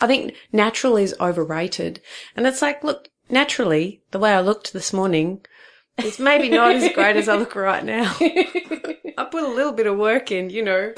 I think natural is overrated. And it's like, look, naturally, the way I looked this morning is maybe not as great as I look right now. I put a little bit of work in, you know.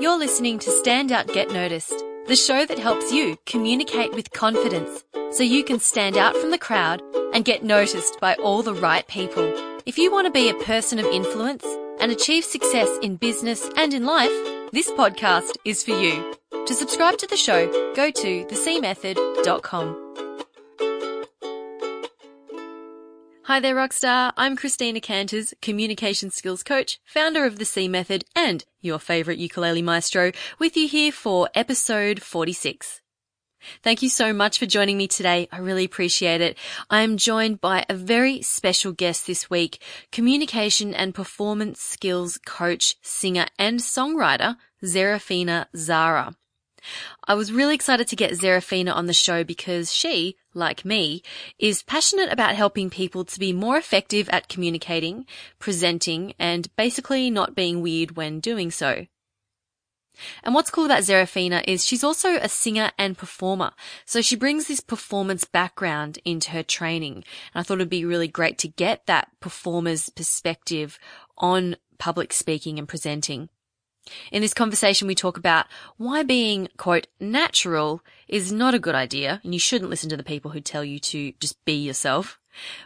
You're listening to Stand Out Get Noticed, the show that helps you communicate with confidence so you can stand out from the crowd and get noticed by all the right people. If you want to be a person of influence and achieve success in business and in life, this podcast is for you. To subscribe to the show, go to thecmethod.com. Hi there, Rockstar. I'm Christina Canters, communication skills coach, founder of the C Method, and your favorite ukulele maestro, with you here for episode 46. Thank you so much for joining me today. I really appreciate it. I am joined by a very special guest this week, communication and performance skills coach, singer and songwriter, Zerafina Zara. I was really excited to get Zerafina on the show because she, like me, is passionate about helping people to be more effective at communicating, presenting, and basically not being weird when doing so. And what's cool about Zerafina is she's also a singer and performer. So she brings this performance background into her training. And I thought it'd be really great to get that performer's perspective on public speaking and presenting. In this conversation, we talk about why being, quote, natural is not a good idea, and you shouldn't listen to the people who tell you to just be yourself.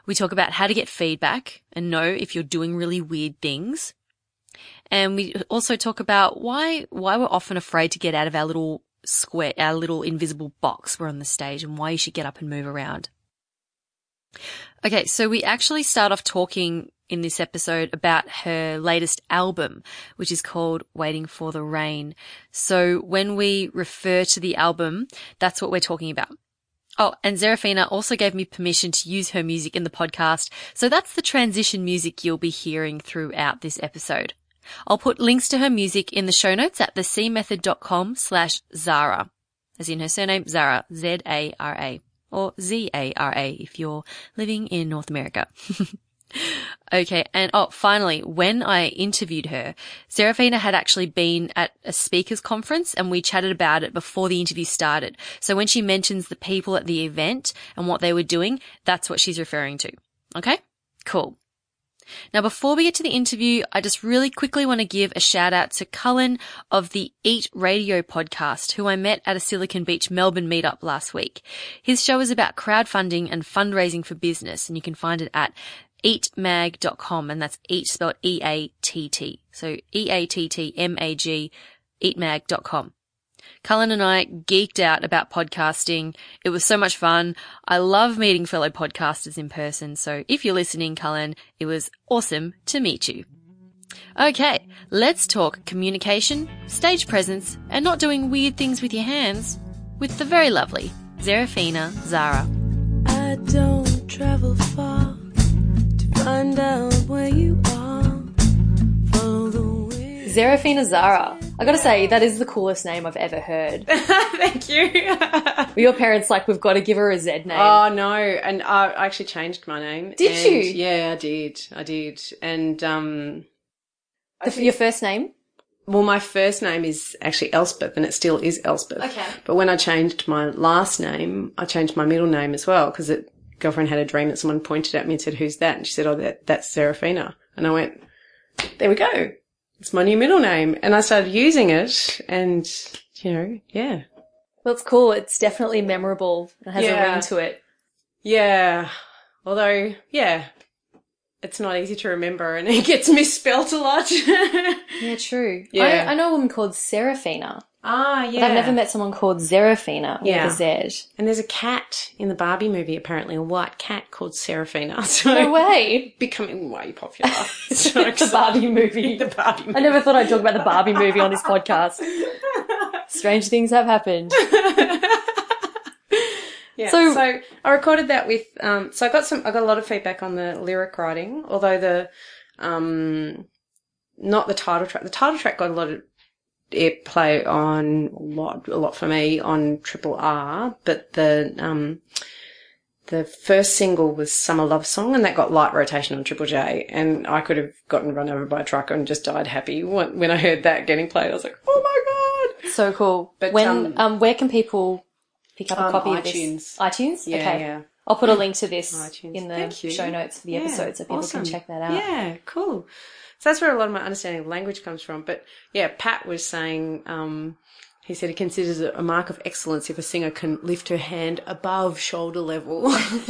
We talk about how to get feedback and know if you're doing really weird things. And we also talk about why, why we're often afraid to get out of our little square, our little invisible box we're on the stage and why you should get up and move around. Okay, so we actually start off talking in this episode about her latest album, which is called Waiting for the Rain. So when we refer to the album, that's what we're talking about. Oh, and Zerafina also gave me permission to use her music in the podcast. So that's the transition music you'll be hearing throughout this episode. I'll put links to her music in the show notes at thecmethod.com slash Zara, as in her surname Zara, Z-A-R-A, or Z-A-R-A if you're living in North America. okay. And oh, finally, when I interviewed her, Zerafina had actually been at a speakers conference and we chatted about it before the interview started. So when she mentions the people at the event and what they were doing, that's what she's referring to. Okay. Cool. Now, before we get to the interview, I just really quickly want to give a shout out to Cullen of the Eatt Radio podcast, who I met at a Silicon Beach, Melbourne meetup last week. His show is about crowdfunding and fundraising for business, and you can find it at eattmag.com, and that's eat spelled E-A-T-T. So E-A-T-T-M-A-G, eattmag.com. Cullen and I geeked out about podcasting. It was so much fun. I love meeting fellow podcasters in person. So if you're listening, Cullen, it was awesome to meet you. Okay, let's talk communication, stage presence, and not doing weird things with your hands with the very lovely Zerafina Zara. I don't travel far to find out where you are. Zerafina Zara. I gotta say, that is the coolest name I've ever heard. Thank you. Were your parents like, we've got to give her a Z name? Oh no, and I actually changed my name. Did and, you? Yeah, I did. I did. And um, the, your first name? Well, my first name is actually Elspeth, and it still is Elspeth. Okay. But when I changed my last name, I changed my middle name as well because it girlfriend had a dream that someone pointed at me and said, "Who's that?" And she said, "Oh, that that's Serafina." And I went, "There we go." It's my new middle name. And I started using it and, you know, yeah. Well, it's cool. It's definitely memorable. It has yeah. a ring to it. Yeah. Although, yeah, it's not easy to remember and it gets misspelt a lot. yeah, true. Yeah. I, I know a woman called Serafina. Ah, yeah. But I've never met someone called Zerafina yeah. with a Z. And there's a cat in the Barbie movie, apparently, a white cat called Serafina. So no way. Becoming way popular. so the Barbie movie. the Barbie movie. I never thought I'd talk about the Barbie movie on this podcast. Strange things have happened. yeah. So, so I recorded that with, um, so I got some, I got a lot of feedback on the lyric writing, although the, um, not the title track. The title track got a lot of it play on a lot, a lot for me on Triple R, but the, um, the first single was Summer Love Song and that got light rotation on Triple J and I could have gotten run over by a truck and just died happy when, I heard that getting played. I was like, oh my god, so cool. But, when um, um, where can people pick up a Um, copy iTunes. of this? iTunes. Yeah, okay. yeah. I'll put a link to this iTunes. in the show notes for the Yeah, episode so people awesome. can check that out. Yeah, cool. So that's where a lot of my understanding of language comes from. But yeah, Pat was saying, um, he said he considers it a mark of excellence if a singer can lift her hand above shoulder level.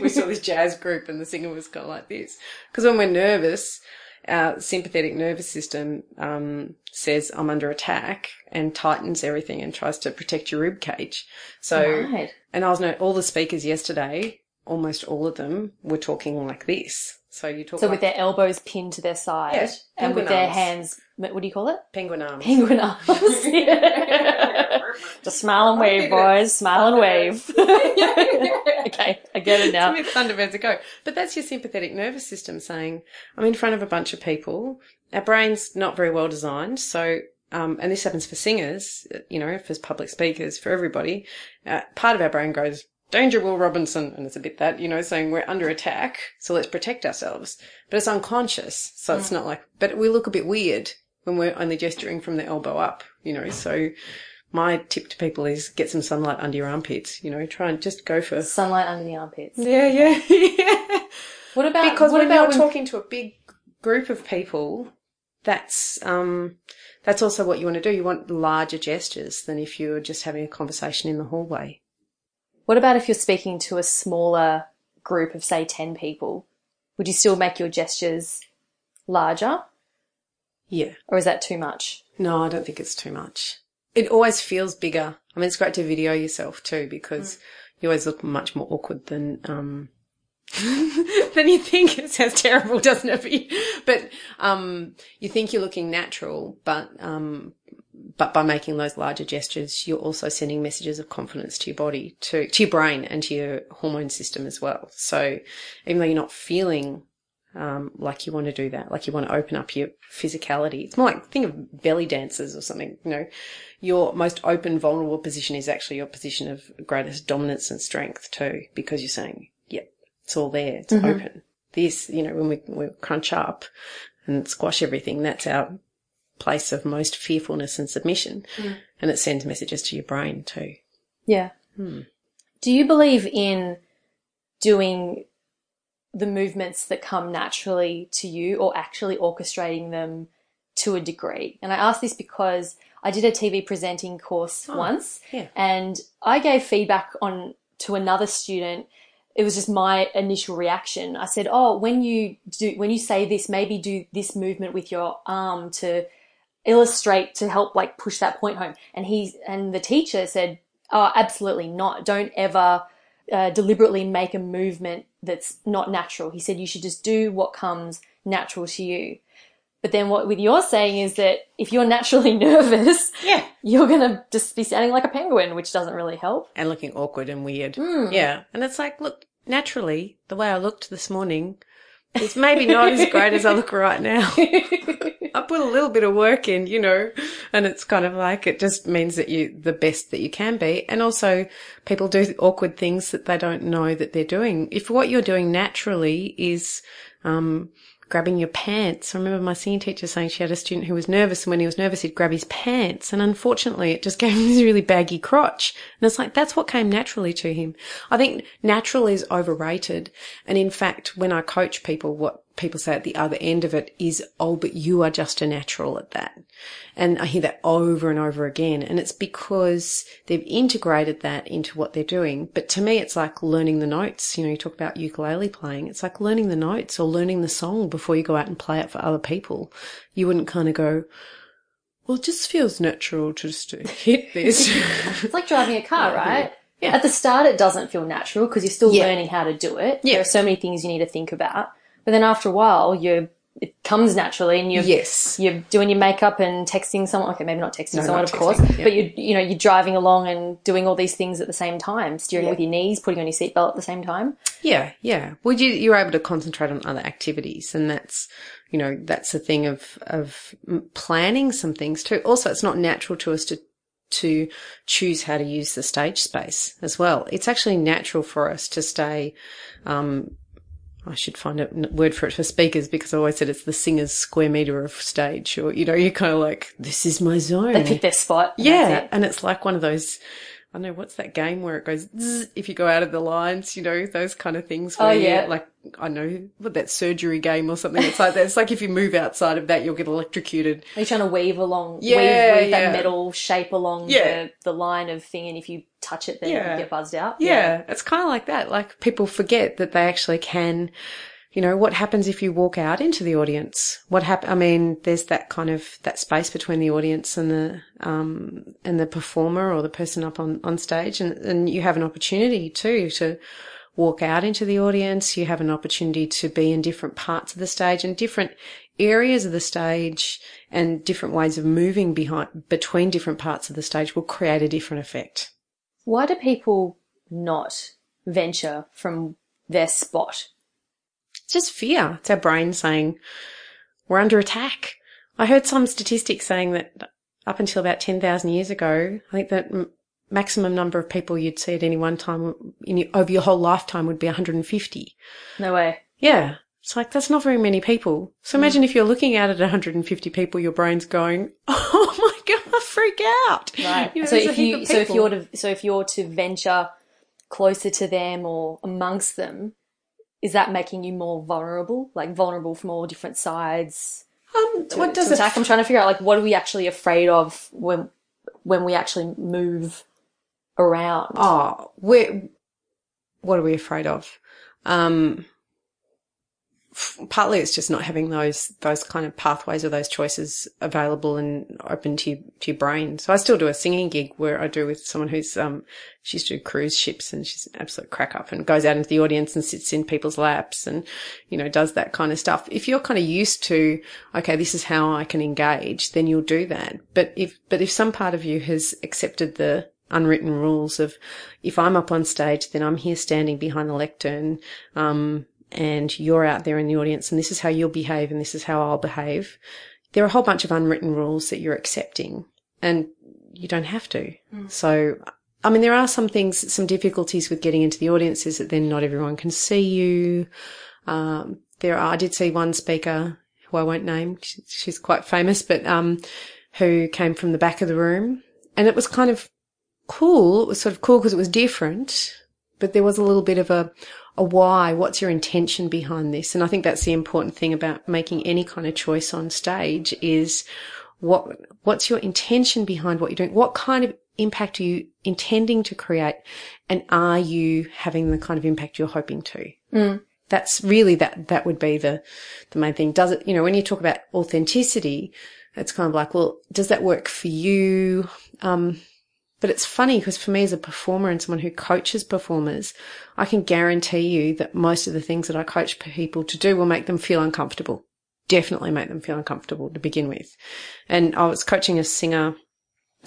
we saw this jazz group and the singer was kind of like this. Because when we're nervous, our sympathetic nervous system um, says, I'm under attack and tightens everything and tries to protect your rib cage. So Right. and I was no all the speakers yesterday, almost all of them were talking like this. So you talk So like with their elbows pinned to their side Yeah, and with penguin their hands, what do you call it? penguin arms. Penguin arms. Just smile and wave, boys. Smile and wave. okay, I get it now. It's Thunderbirds a go. But that's your sympathetic nervous system saying, I'm in front of a bunch of people. Our brain's not very well designed. So, um, and this happens for singers, you know, for public speakers, for everybody. Uh, part of our brain goes, danger, Will Robinson. And it's a bit that, you know, saying we're under attack. So let's protect ourselves. But it's unconscious. So it's not like, but we look a bit weird when we're only gesturing from the elbow up, you know, so my tip to people is get some sunlight under your armpits, you know, try and just go for Sunlight under the armpits. yeah, yeah, yeah. What about Because what when about you're when- talking to a big group of people, that's um, that's also what you want to do. You want larger gestures than if you're just having a conversation in the hallway. What about if you're speaking to a smaller group of, say, 10 people? Would you still make your gestures larger? Yeah. Or is that too much? No, I don't think it's too much. It always feels bigger. I mean, it's great to video yourself too because you always look much more awkward than um than you think. It sounds terrible, doesn't it? But, but um, you think you're looking natural, but um, but by making those larger gestures, you're also sending messages of confidence to your body, to to your brain, and to your hormone system as well. So even though you're not feeling um, like you want to do that, like you want to open up your physicality. It's more like think of belly dancers or something. You know, your most open, vulnerable position is actually your position of greatest dominance and strength too, because you're saying, "Yep, it's all there, it's open." This, you know, when we we crunch up and squash everything, that's our place of most fearfulness and submission, mm. and it sends messages to your brain too. Yeah. Hmm. Do you believe in doing the movements that come naturally to you or actually orchestrating them to a degree? And I ask this because I did a TV presenting course oh, once yeah. and I gave feedback on to another student. It was just my initial reaction. I said, "Oh, when you do when you say this, maybe do this movement with your arm to illustrate to help like push that point home." And he and the teacher said, "Oh, absolutely not. Don't ever uh, deliberately make a movement that's not natural." He said, "You should just do what comes natural to you." But then what with you're saying is that if you're naturally nervous, Yeah. you're gonna just be standing like a penguin, which doesn't really help. and looking awkward and weird. Yeah. And it's like, look, naturally, the way I looked this morning is maybe not as great as I look right now. I put a little bit of work in, you know, and it's kind of like, it just means that you, the best that you can be. And also people do awkward things that they don't know that they're doing. If what you're doing naturally is, um, grabbing your pants. I remember my senior teacher saying she had a student who was nervous, and when he was nervous, he'd grab his pants, and unfortunately, it just gave him this really baggy crotch. And it's like that's what came naturally to him. I think natural is overrated, and in fact, when I coach people, what people say at the other end of it is, "Oh, but you are just a natural at that," and I hear that over and over again, and it's because they've integrated that into what they're doing. But to me, it's like learning the notes. You know, you talk about ukulele playing. It's like learning the notes or learning the song before you go out and play it for other people. You wouldn't kind of go, well, it just feels natural to just to hit this. It's like driving a car, right? Yeah. At the start, it doesn't feel natural because you're still Yeah. learning how to do it. Yeah. There are so many things you need to think about. But then after a while, you it comes naturally, and you're yes. you're doing your makeup and texting someone. Okay, maybe not texting No, someone, not of course, yeah. but you you know you're driving along and doing all these things at the same time, steering Yeah. with your knees, putting on your seatbelt at the same time. Yeah, yeah. Well, you, you're able to concentrate on other activities and that's, you know, that's the thing of, of planning some things too. Also, it's not natural to us to, to choose how to use the stage space as well. It's actually natural for us to stay, um, I should find a word for it for speakers because I always said it's the singer's square meter of stage, or you know, you're kind of like, this is my zone. They pick their spot. yeah, it. and it's like one of those. I don't know what's that game where it goes zzz, if you go out of the lines, you know, those kind of things. Oh, Where you- yeah. like I know what that surgery game or something. It's like that. It's like if you move outside of that, you'll get electrocuted. Are you trying to weave along, Yeah, weave, weave yeah. that metal shape along Yeah. the, the line of thing, and if you touch it, then Yeah. you get buzzed out? Yeah, it's kind of like that. Like people forget that they actually can. You know, what happens if you walk out into the audience? What happen? I mean, there's that kind of, that space between the audience and the, um, and the performer or the person up on, on stage. And, and you have an opportunity too to walk out into the audience. You have an opportunity to be in different parts of the stage and different areas of the stage and different ways of moving behind, between different parts of the stage will create a different effect. Why do people not venture from their spot? It's just fear. It's our brain saying we're under attack. I heard some statistics saying that up until about 10,000 years ago, I think that m- maximum number of people you'd see at any one time in your, over your whole lifetime would be 150. No way. Yeah. It's like, that's not very many people. So mm. imagine if you're looking out at 150 people, your brain's going, oh my God, freak out. Right. You know, so if you so if you're to so if you're to venture closer to them or amongst them, is that making you more vulnerable? Like vulnerable from all different sides um, to, what does it attack? I'm trying to figure out like what are we actually afraid of when when we actually move around? Oh, we're, what are we afraid of? Um, f- partly it's just not having those, those kind of pathways or those choices available and open to your, to your brain. So I still do a singing gig where I do with someone who's, um, she used to do cruise ships and she's an absolute crack up and goes out into the audience and sits in people's laps and, you know, does that kind of stuff. If you're kind of used to, okay, this is how I can engage, then you'll do that. But if, but if some part of you has accepted the, unwritten rules of if I'm up on stage, then I'm here standing behind the lectern, um, and you're out there in the audience and this is how you'll behave and this is how I'll behave. There are a whole bunch of unwritten rules that you're accepting and you don't have to. So, I mean, there are some things, some difficulties with getting into the audience is that then not everyone can see you. Um, there are, I did see one speaker who I won't name. She's quite famous, but, um, who came from the back of the room and it was kind of cool. It was sort of cool because it was different, but there was a little bit of a, a why. What's your intention behind this? And I think that's the important thing about making any kind of choice on stage is what, what's your intention behind what you're doing? What kind of impact are you intending to create? And are you having the kind of impact you're hoping to? That's really that, that would be the, the main thing. Does it, you know, when you talk about authenticity, it's kind of like, well, does that work for you? Um, but it's funny because for me as a performer and someone who coaches performers, I can guarantee you that most of the things that I coach people to do will make them feel uncomfortable. Definitely make them feel uncomfortable to begin with. And I was coaching a singer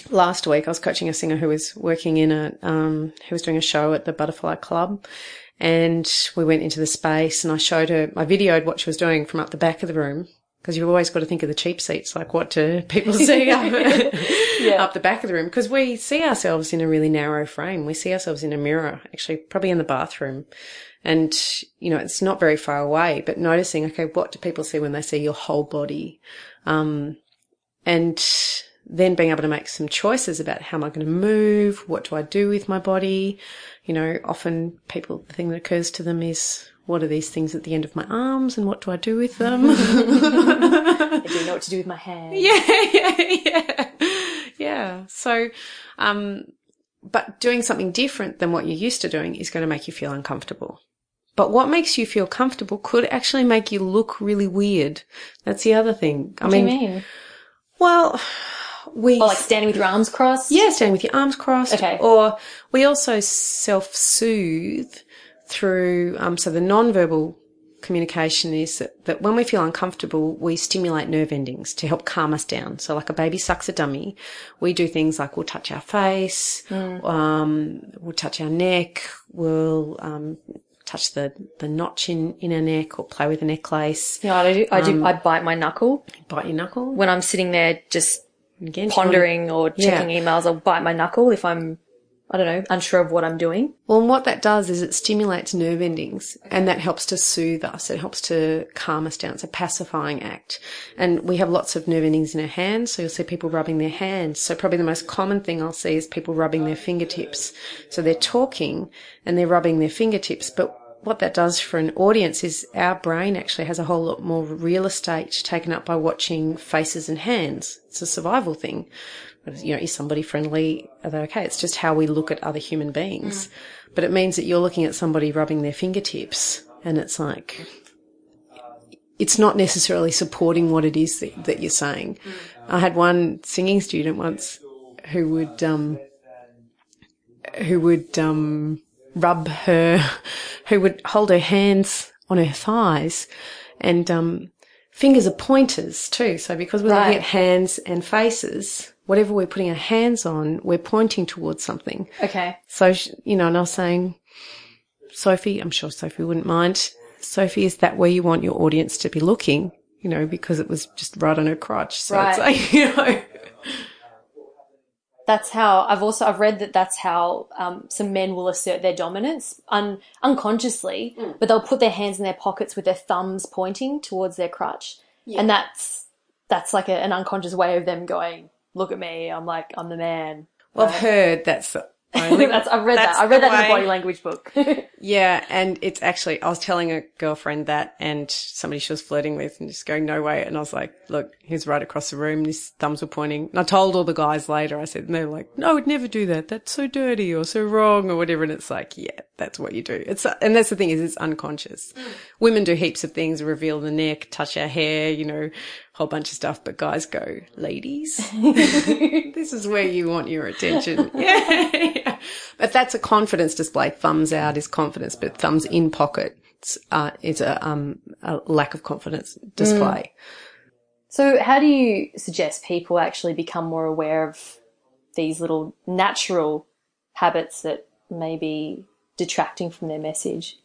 last week. I was coaching a singer who was working in a, um, who was doing a show at the Butterfly Club. And we went into the space and I showed her, I videoed what she was doing from up the back of the room. Because you've always got to think of the cheap seats, like what do people see up, up the back of the room? Because we see ourselves in a really narrow frame. We see ourselves in a mirror, actually, probably in the bathroom. And, you know, it's not very far away, but noticing, okay, what do people see when they see your whole body? Um, and then being able to make some choices about how am I going to move? What do I do with my body? You know, often people, the thing that occurs to them is, what are these things at the end of my arms and what do I do with them? I do know what to do with my hand. yeah, yeah, yeah. Yeah. So, um, but doing something different than what you're used to doing is going to make you feel uncomfortable. But what makes you feel comfortable could actually make you look really weird. That's the other thing. I What do mean, you mean? well, we Oh, like standing with your arms crossed? yeah, standing with your arms crossed. Okay. Or we also self-soothe through, um, so the non-verbal communication is that, that when we feel uncomfortable, we stimulate nerve endings to help calm us down. So like a baby sucks a dummy, we do things like we'll touch our face, um, we'll touch our neck, we'll, um, touch the, the notch in, in our neck or play with a necklace, know, I do, I do, Um, I bite my knuckle bite your knuckle. when I'm sitting there just Again, pondering or Yeah. checking emails. I'll bite my knuckle if I'm I don't know, unsure of what I'm doing. Well, and what that does is it stimulates nerve endings and that helps to soothe us. It helps to calm us down. It's a pacifying act. And we have lots of nerve endings in our hands. So you'll see people rubbing their hands. So probably the most common thing I'll see is people rubbing their fingertips. So they're talking and they're rubbing their fingertips. But what that does for an audience is our brain actually has a whole lot more real estate taken up by watching faces and hands. It's a survival thing you know, is somebody friendly? Are they okay? It's just how we look at other human beings. Mm. But it means that you're looking at somebody rubbing their fingertips and it's like, it's not necessarily supporting what it is that, that you're saying. Mm. I had one singing student once who would, um, who would, um, rub her, who would hold her hands on her thighs and, um, fingers are pointers too. So because we're right. looking at hands and faces, whatever we're putting our hands on, we're pointing towards something. Okay. So, you know, and I was saying, Sophie, I'm sure Sophie wouldn't mind. Sophie, is that where you want your audience to be looking? You know, because it was just right on her crotch. So right. it's like, you know. That's how I've also I've read that that's how um, some men will assert their dominance un, unconsciously, mm. but they'll put their hands in their pockets with their thumbs pointing towards their crotch, yeah. and that's that's like a, an unconscious way of them going, look at me, I'm like, I'm the man. Well, I've heard that's that's, I've read that. I read that way. in a body language book. yeah, and it's actually I was telling a girlfriend that, and somebody she was flirting with, and just going no way. And I was like, look, he's right across the room. And his thumbs were pointing. And I told all the guys later. I said, and they're like, no, I would never do that. That's so dirty or so wrong or whatever. And it's like, yeah, that's what you do. It's and that's the thing is it's unconscious. Mm. Women do heaps of things, reveal the neck, touch our hair, you know, whole bunch of stuff. But guys go, ladies, this is where you want your attention. yeah, yeah. But that's a confidence display. Thumbs out is confidence, but thumbs in pocket uh, is a, um, a lack of confidence display. Mm. So how do you suggest people actually become more aware of these little natural habits that may be detracting from their message?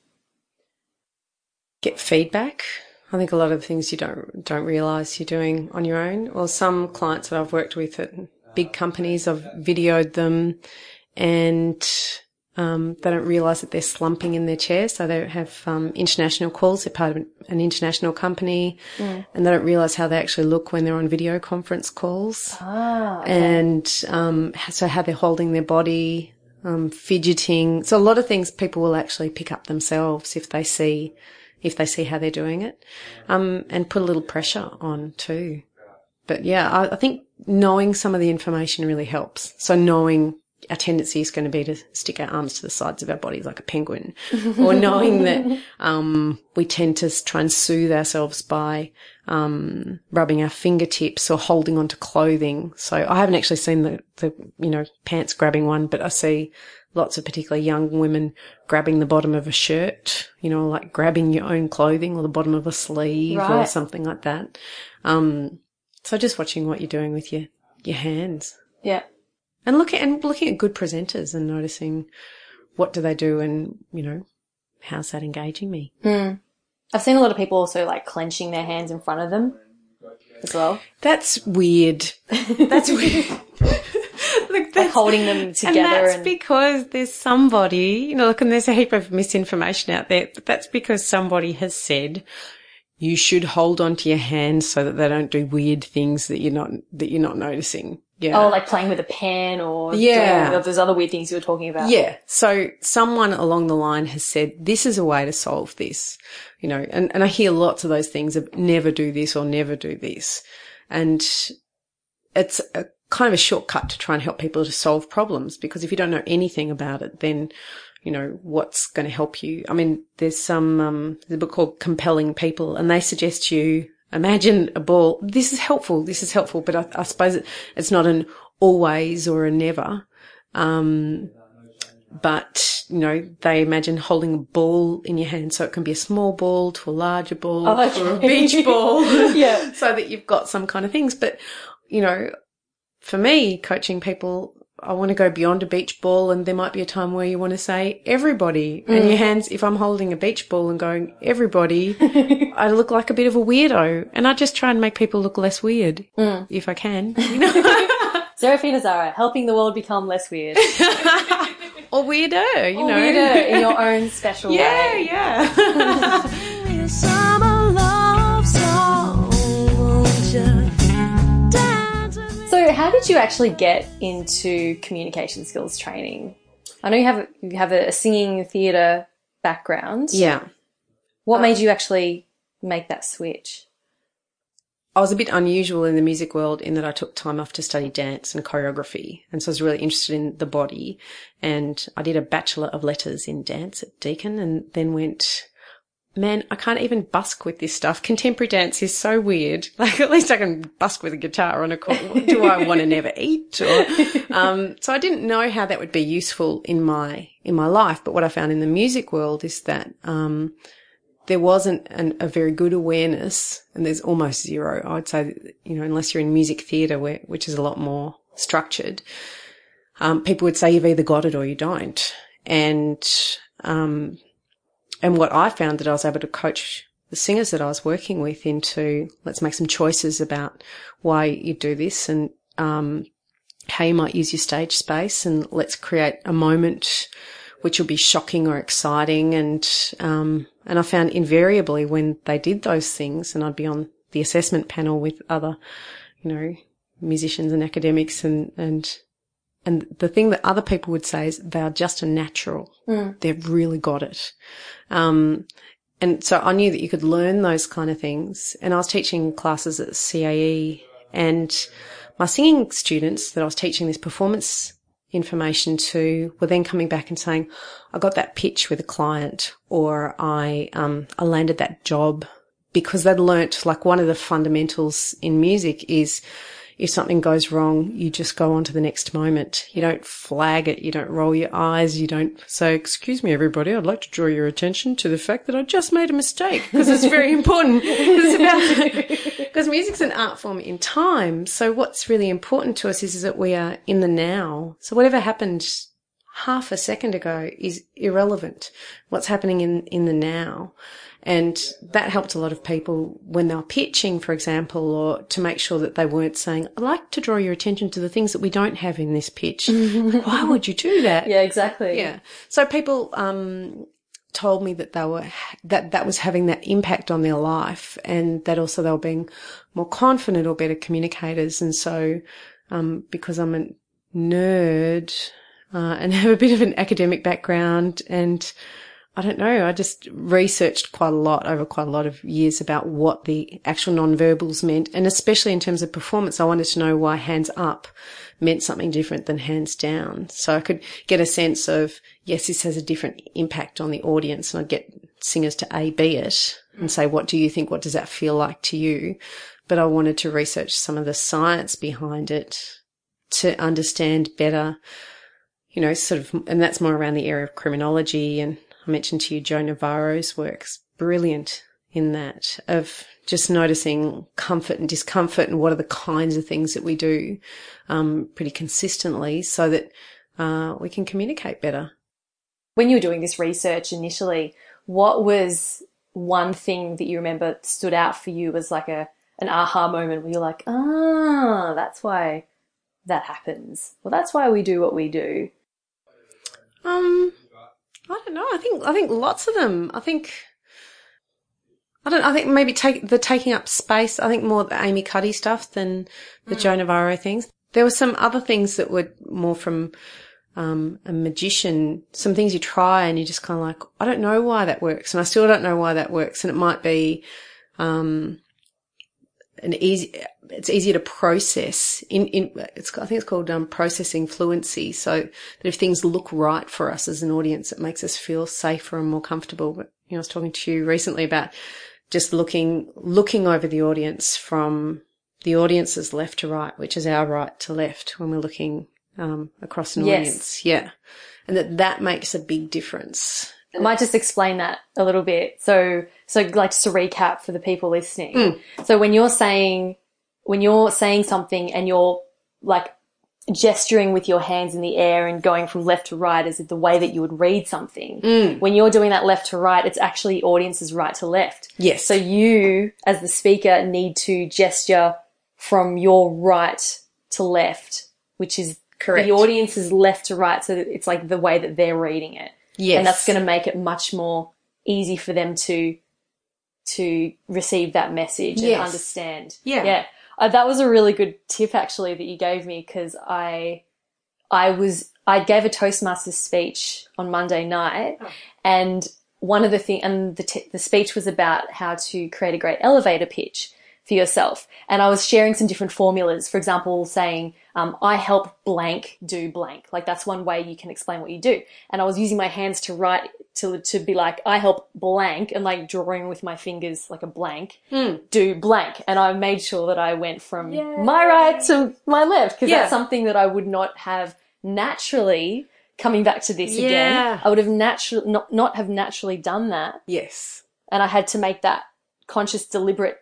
Get feedback. I think a lot of things you don't don't realize you're doing on your own. Or some clients that I've worked with at big companies, I've videoed them, and um, they don't realize that they're slumping in their chair. So they have um, international calls. They're part of an international company, mm. and they don't realize how they actually look when they're on video conference calls. Ah, okay. and um, so how they're holding their body, um, fidgeting. So a lot of things people will actually pick up themselves if they see if they see how they're doing it, um, and put a little pressure on too. But yeah, I, I think knowing some of the information really helps. So knowing our tendency is going to be to stick our arms to the sides of our bodies like a penguin, or knowing that um, we tend to try and soothe ourselves by um, rubbing our fingertips or holding onto clothing. So I haven't actually seen the, the you know pants grabbing one, but I see lots of particularly young women grabbing the bottom of a shirt, you know, like grabbing your own clothing or the bottom of a sleeve right. or something like that. Um, so just watching what you're doing with your your hands. Yeah and looking and looking at good presenters and noticing what do they do and you know how's that engaging me. Mm. I've seen a lot of people also like clenching their hands in front of them as well. That's weird. That's weird. Look, that's, like holding them together. And that's and... because there's somebody, you know, look, and there's a heap of misinformation out there, but that's because somebody has said you should hold onto your hands so that they don't do weird things that you're not, that you're not noticing. Yeah. Oh, like playing with a pen or yeah. Doing, those other weird things you were talking about. Yeah. So someone along the line has said, this is a way to solve this, you know, and, and I hear lots of those things of never do this or never do this. And it's a kind of a shortcut to try and help people to solve problems because if you don't know anything about it, then you know, what's going to help you. I mean, there's some, um, there's a book called Compelling People and they suggest you Imagine a ball. This is helpful. This is helpful, but I, I suppose it, it's not an always or a never. Um, but you know, they imagine holding a ball in your hand, so it can be a small ball to a larger ball oh, okay. or a beach ball. yeah, so that you've got some kind of things. But you know, for me, coaching people, I want to go beyond a beach ball and there might be a time where you want to say everybody mm. and your hands, if I'm holding a beach ball and going everybody, I look like a bit of a weirdo and I just try and make people look less weird mm. if I can. You know? Zerafina Zara, helping the world become less weird. or weirder, you Or know. weirder in your own special yeah, way. yeah. Summer how did you actually get into communication skills training? I know you have you have a singing theatre background. yeah. What uh, made you actually make that switch? I was a bit unusual in the music world in that I took time off to study dance and choreography. And so I was really interested in the body. And I did a Bachelor of Letters in dance at Deakin and then went, man, I can't even busk with this stuff. Contemporary dance is so weird. Like at least I can busk with a guitar on a call. Do I want to never eat? Or, um, so I didn't know how that would be useful in my, in my life. But what I found in the music world is that, um, there wasn't an, a very good awareness, and there's almost zero. I'd say, you know, unless you're in music theatre, where which is a lot more structured, um, people would say you've either got it or you don't. And um, and what I found that I was able to coach the singers that I was working with into let's make some choices about why you do this and um, how you might use your stage space, and let's create a moment which will be shocking or exciting. And, um, and I found invariably when they did those things and I'd be on the assessment panel with other, you know, musicians and academics and, and, and the thing that other people would say is they are just a natural. They've really got it. Um, and so I knew that you could learn those kind of things. And I was teaching classes at CAE and my singing students that I was teaching this performance information to were then coming back and saying, I got that pitch with a client or I, um, I landed that job because they'd learnt like one of the fundamentals in music is if something goes wrong, you just go on to the next moment. You don't flag it. You don't roll your eyes. You don't say, excuse me, everybody. I'd like to draw your attention to the fact that I just made a mistake because it's very important. Because music's an art form in time. So what's really important to us is, is that we are in the now. So whatever happened half a second ago is irrelevant. What's happening in, in the now. And that helped a lot of people when they were pitching, for example, or to make sure that they weren't saying, I'd like to draw your attention to the things that we don't have in this pitch. Why would you do that? Yeah, exactly. Yeah. So people, um, told me that they were, that that was having that impact on their life and that also they were being more confident or better communicators. And so, um, because I'm a nerd, uh, and have a bit of an academic background and I don't know. I just researched quite a lot over quite a lot of years about what the actual nonverbals meant. And especially in terms of performance, I wanted to know why hands up meant something different than hands down. So I could get a sense of, yes, this has a different impact on the audience. And I'd get singers to A, B it and say, what do you think? What does that feel like to you? But I wanted to research some of the science behind it to understand better, you know, sort of, and that's more around the area of criminology and mentioned to you Joe Navarro's works, brilliant in that of just noticing comfort and discomfort and what are the kinds of things that we do um, pretty consistently so that uh, we can communicate better. When you were doing this research initially, what was one thing that you remember stood out for you as like a an aha moment where you're like, ah, that's why that happens. Well, that's why we do what we do. Um, I don't know. I think I think lots of them. I think I don't. I think maybe take the taking up space. I think more the Amy Cuddy stuff than the Joe Navarro things. There were some other things that were more from um, a magician. Some things you try and you just kind of like, I don't know why that works, and I still don't know why that works. And it might be um, an easy. It's easier to process. In in it's I think it's called um, processing fluency. So that if things look right for us as an audience, it makes us feel safer and more comfortable. But you know, I was talking to you recently about just looking looking over the audience from the audience's left to right, which is our right to left when we're looking um, across an Yes. audience. Yeah, and that that makes a big difference. I might just explain that a little bit. So, so like just to recap for the people listening. Hmm. So when you're saying, when you're saying something and you're like gesturing with your hands in the air and going from left to right as if the way that you would read something, hmm. when you're doing that left to right, it's actually audience's right to left. Yes. So you, as the speaker, need to gesture from your right to left, which is Correct. The audience is left to right, so it's like the way that they're reading it. Yes. And that's going to make it much more easy for them to to receive that message and understand. Yeah. Yeah. Uh, that was a really good tip actually that you gave me because I I was I gave a Toastmasters speech on Monday night and one of the thing and the t- the speech was about how to create a great elevator pitch for yourself. And I was sharing some different formulas. For example saying um, I help blank do blank. Like that's one way you can explain what you do. And I was using my hands to write to to be like I help blank and like drawing with my fingers like a blank do blank. And I made sure that I went from my right to my left because Yeah. that's something that I would not have naturally coming back to this Yeah. again I would have natural not not have naturally done that. Yes. and I had to make that conscious deliberate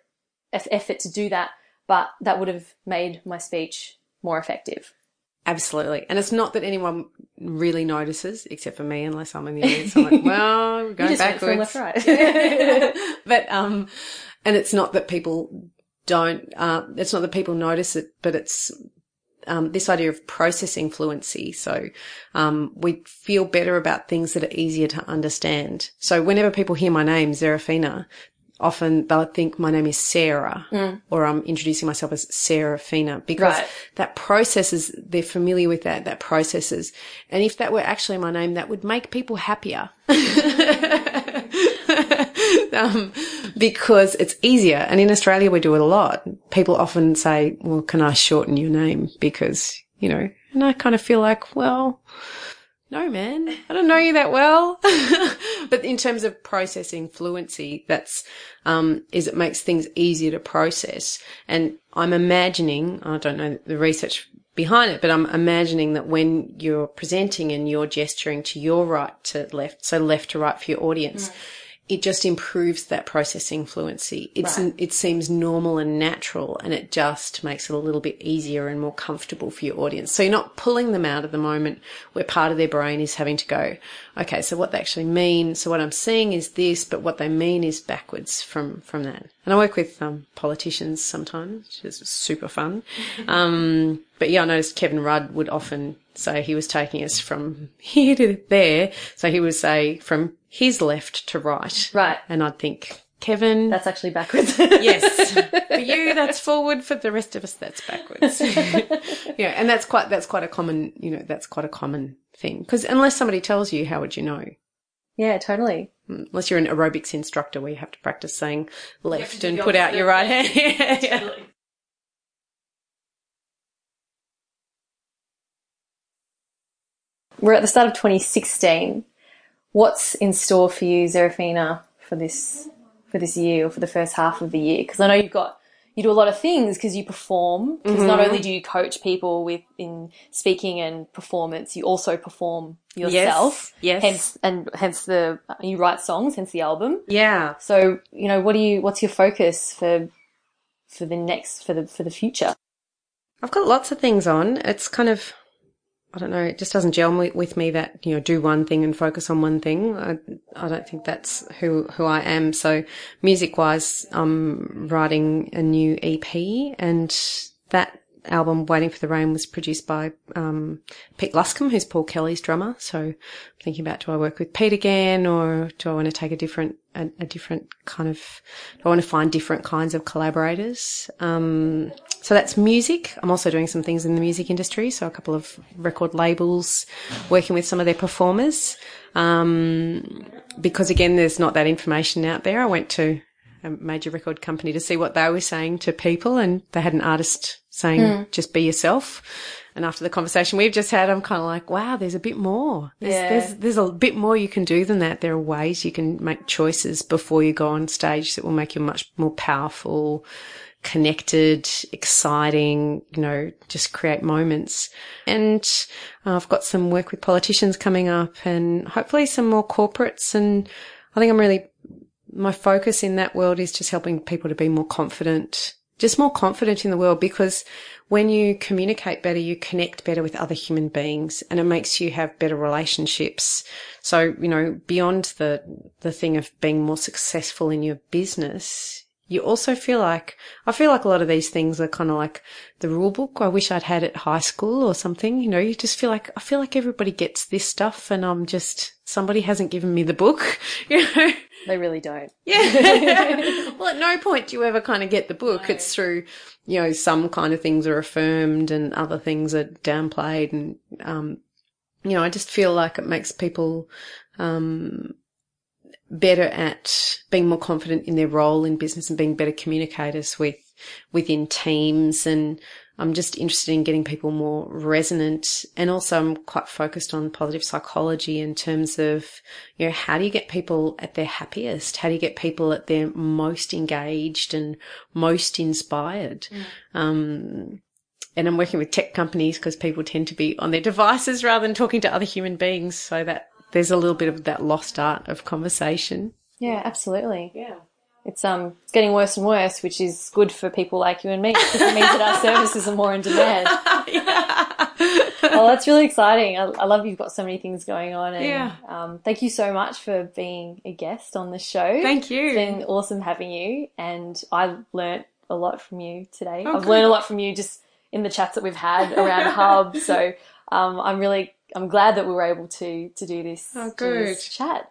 effort to do that but that would have made my speech more effective Absolutely. And it's not that anyone really notices, except for me, unless I'm in the audience. I'm like, well, we're going backwards. left right. but, um, and it's not that people don't, uh, it's not that people notice it, but it's, um, this idea of processing fluency. So, um, we feel better about things that are easier to understand. So whenever people hear my name, Zerafina, often they'll think my name is Sarah or I'm introducing myself as Serafina because Right. that processes, they're familiar with that, that processes. And if that were actually my name, that would make people happier. um, because it's easier. And in Australia, we do it a lot. People often say, well, can I shorten your name? Because, you know, and I kind of feel like, well, no, man, I don't know you that well. but in terms of processing fluency, that's, um, is it makes things easier to process. And I'm imagining, I don't know the research behind it, but I'm imagining that when you're presenting and you're gesturing to your right to left, so left to right for your audience, it just improves that processing fluency. It's, it seems normal and natural and it just makes it a little bit easier and more comfortable for your audience. So you're not pulling them out at the moment where part of their brain is having to go, okay, so what they actually mean. So what I'm seeing is this, but what they mean is backwards from, from that. And I work with, um, politicians sometimes, which is super fun. Um, but yeah, I noticed Kevin Rudd would often say he was taking us from here to there. So he would say from his left to right. Right. And I'd think, Kevin, that's actually backwards yes. For you, that's forward. For the rest of us, that's backwards. yeah. And that's quite, that's quite a common, you know, that's quite a common thing. Cause unless somebody tells you, how would you know? yeah totally Unless you're an aerobics instructor where you have to practice saying left and put out your right hand. Yeah, yeah. we're at the start of 2016 what's in store for you Zerafina for this for this year or for the first half of the year because I know you've got you do a lot of things because you perform because not mm-hmm. only do you coach people with in speaking and performance you also perform yourself yes. hence and hence the you write songs hence the album Yeah. so you know what do you what's your focus for for the next for the for the future I've got lots of things on. It's kind of, I don't know, it just doesn't gel with, me that, you know, do one thing and focus on one thing. I, I don't think that's who, who I am. So music wise, I'm writing a new EP and that album, Waiting for the Rain, was produced by, um, Pete Luscombe, who's Paul Kelly's drummer. So I'm thinking about, do I work with Pete again or do I want to take a different, a, a different kind of, do I want to find different kinds of collaborators? Um, so that's music. I'm also doing some things in the music industry. So a couple of record labels, working with some of their performers. Um, because again, there's not that information out there. I went to a major record company to see what they were saying to people and they had an artist saying, just be yourself. And after the conversation we've just had, I'm kind of like, wow, there's a bit more. There's, Yeah. there's, there's a bit more you can do than that. There are ways you can make choices before you go on stage that will make you much more powerful, connected, exciting, you know, just create moments. And uh, I've got some work with politicians coming up and hopefully some more corporates. And I think I'm really, my focus in that world is just helping people to be more confident, just more confident in the world because when you communicate better, you connect better with other human beings and it makes you have better relationships. So, you know, beyond the, the thing of being more successful in your business, you also feel like, I feel like a lot of these things are kind of like the rule book. I wish I'd had at high school or something. You know, you just feel like, I feel like everybody gets this stuff and I'm just, somebody hasn't given me the book, you know? They really don't. Yeah. well, at no point do you ever kind of get the book. It's through, you know, some kind of things are affirmed and other things are downplayed. And, um, you know, I just feel like it makes people, um, better at being more confident in their role in business and being better communicators with, within teams. And I'm just interested in getting people more resonant. And also I'm quite focused on positive psychology in terms of, you know, how do you get people at their happiest? How do you get people at their most engaged and most inspired? Um, and I'm working with tech companies because people tend to be on their devices rather than talking to other human beings. So that there's a little bit of that lost art of conversation. Yeah, absolutely. Yeah. It's um it's getting worse and worse, which is good for people like you and me because it means that our services are more in demand. well, that's really exciting. I, I love you've got so many things going on. And, Yeah. Um, thank you so much for being a guest on the show. Thank you. It's been awesome having you, and I learnt a lot from you today. Oh, I've good. learned a lot from you just in the chats that we've had around Hub. So um, I'm really I'm glad that we were able to to do this, Oh, do this chat.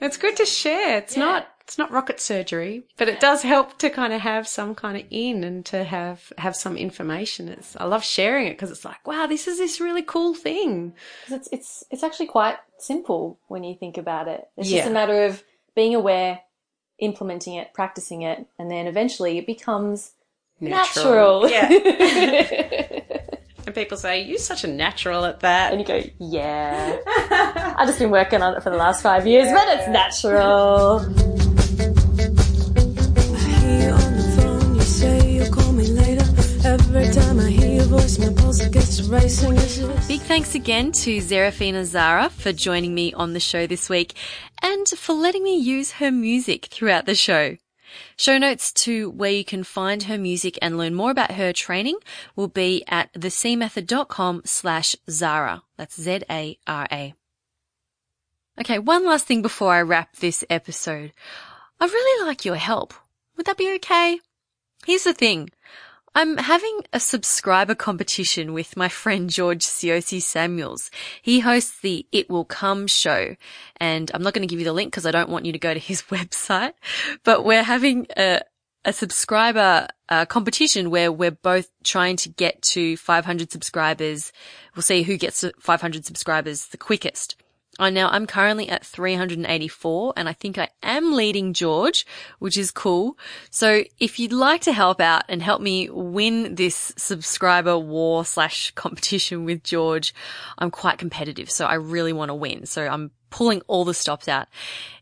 It's good to share. It's not it's not rocket surgery, but it does help to kind of have some kind of in and to have have some information. It's I love sharing it because it's like, wow, this is this really cool thing. it's it's it's actually quite simple when you think about it. It's just a matter of being aware, implementing it, practicing it, and then eventually it becomes natural. Yeah. and people say, You're such a natural at that. and you go, yeah. I've just been working on it for the last five years, but it's natural. Big thanks again to Zerafina Zara for joining me on the show this week and for letting me use her music throughout the show. Show notes to where you can find her music and learn more about her training will be at thecmethod.com slash Zara. That's Z-A-R-A. Okay, one last thing before I wrap this episode. I'd really like your help. Would that be okay? Here's the thing. I'm having a subscriber competition with my friend George Siosi Samuels. He hosts the It Will Come show, and I'm not going to give you the link because I don't want you to go to his website, but we're having a, a subscriber uh, competition where we're both trying to get to 500 subscribers. We'll see who gets to 500 subscribers the quickest. I now I'm currently at 384 and I think I am leading George, which is cool. So if you'd like to help out and help me win this subscriber war slash competition with George, I'm quite competitive. So I really want to win. So I'm pulling all the stops out.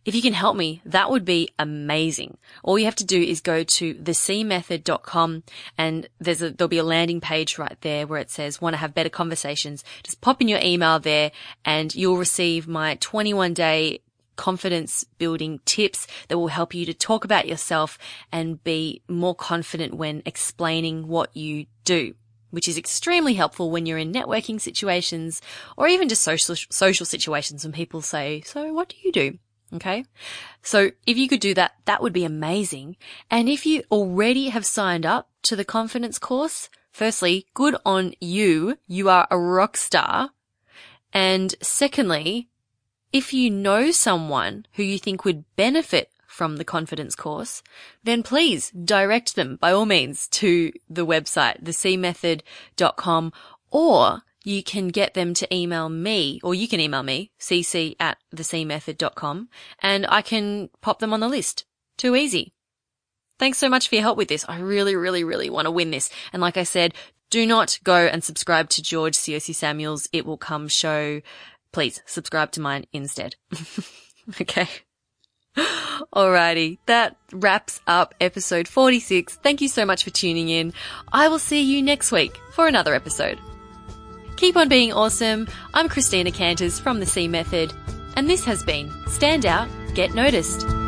If you can help me, that would be amazing. All you have to do is go to thecmethod.com and there's a, there'll be a landing page right there where it says want to have better conversations. Just pop in your email there and you'll receive my 21 day confidence building tips that will help you to talk about yourself and be more confident when explaining what you do which is extremely helpful when you're in networking situations or even just social social situations when people say, "So what do you do?" Okay? So if you could do that, that would be amazing. And if you already have signed up to the confidence course, firstly, good on you. You are a rock star. And secondly, if you know someone who you think would benefit from the confidence course, then please direct them by all means to the website, thecmethod.com, or you can get them to email me, or you can email me, cc at thecmethod.com, and I can pop them on the list. Too easy. Thanks so much for your help with this. I really, really, really want to win this. And like I said, do not go and subscribe to George Siosi Samuels. It will come show. Please subscribe to mine instead. okay. Alrighty, that wraps up episode 46. Thank you so much for tuning in. I will see you next week for another episode. Keep on being awesome. I'm Christina Canters from the C Method, and this has been Stand Out, Get Noticed.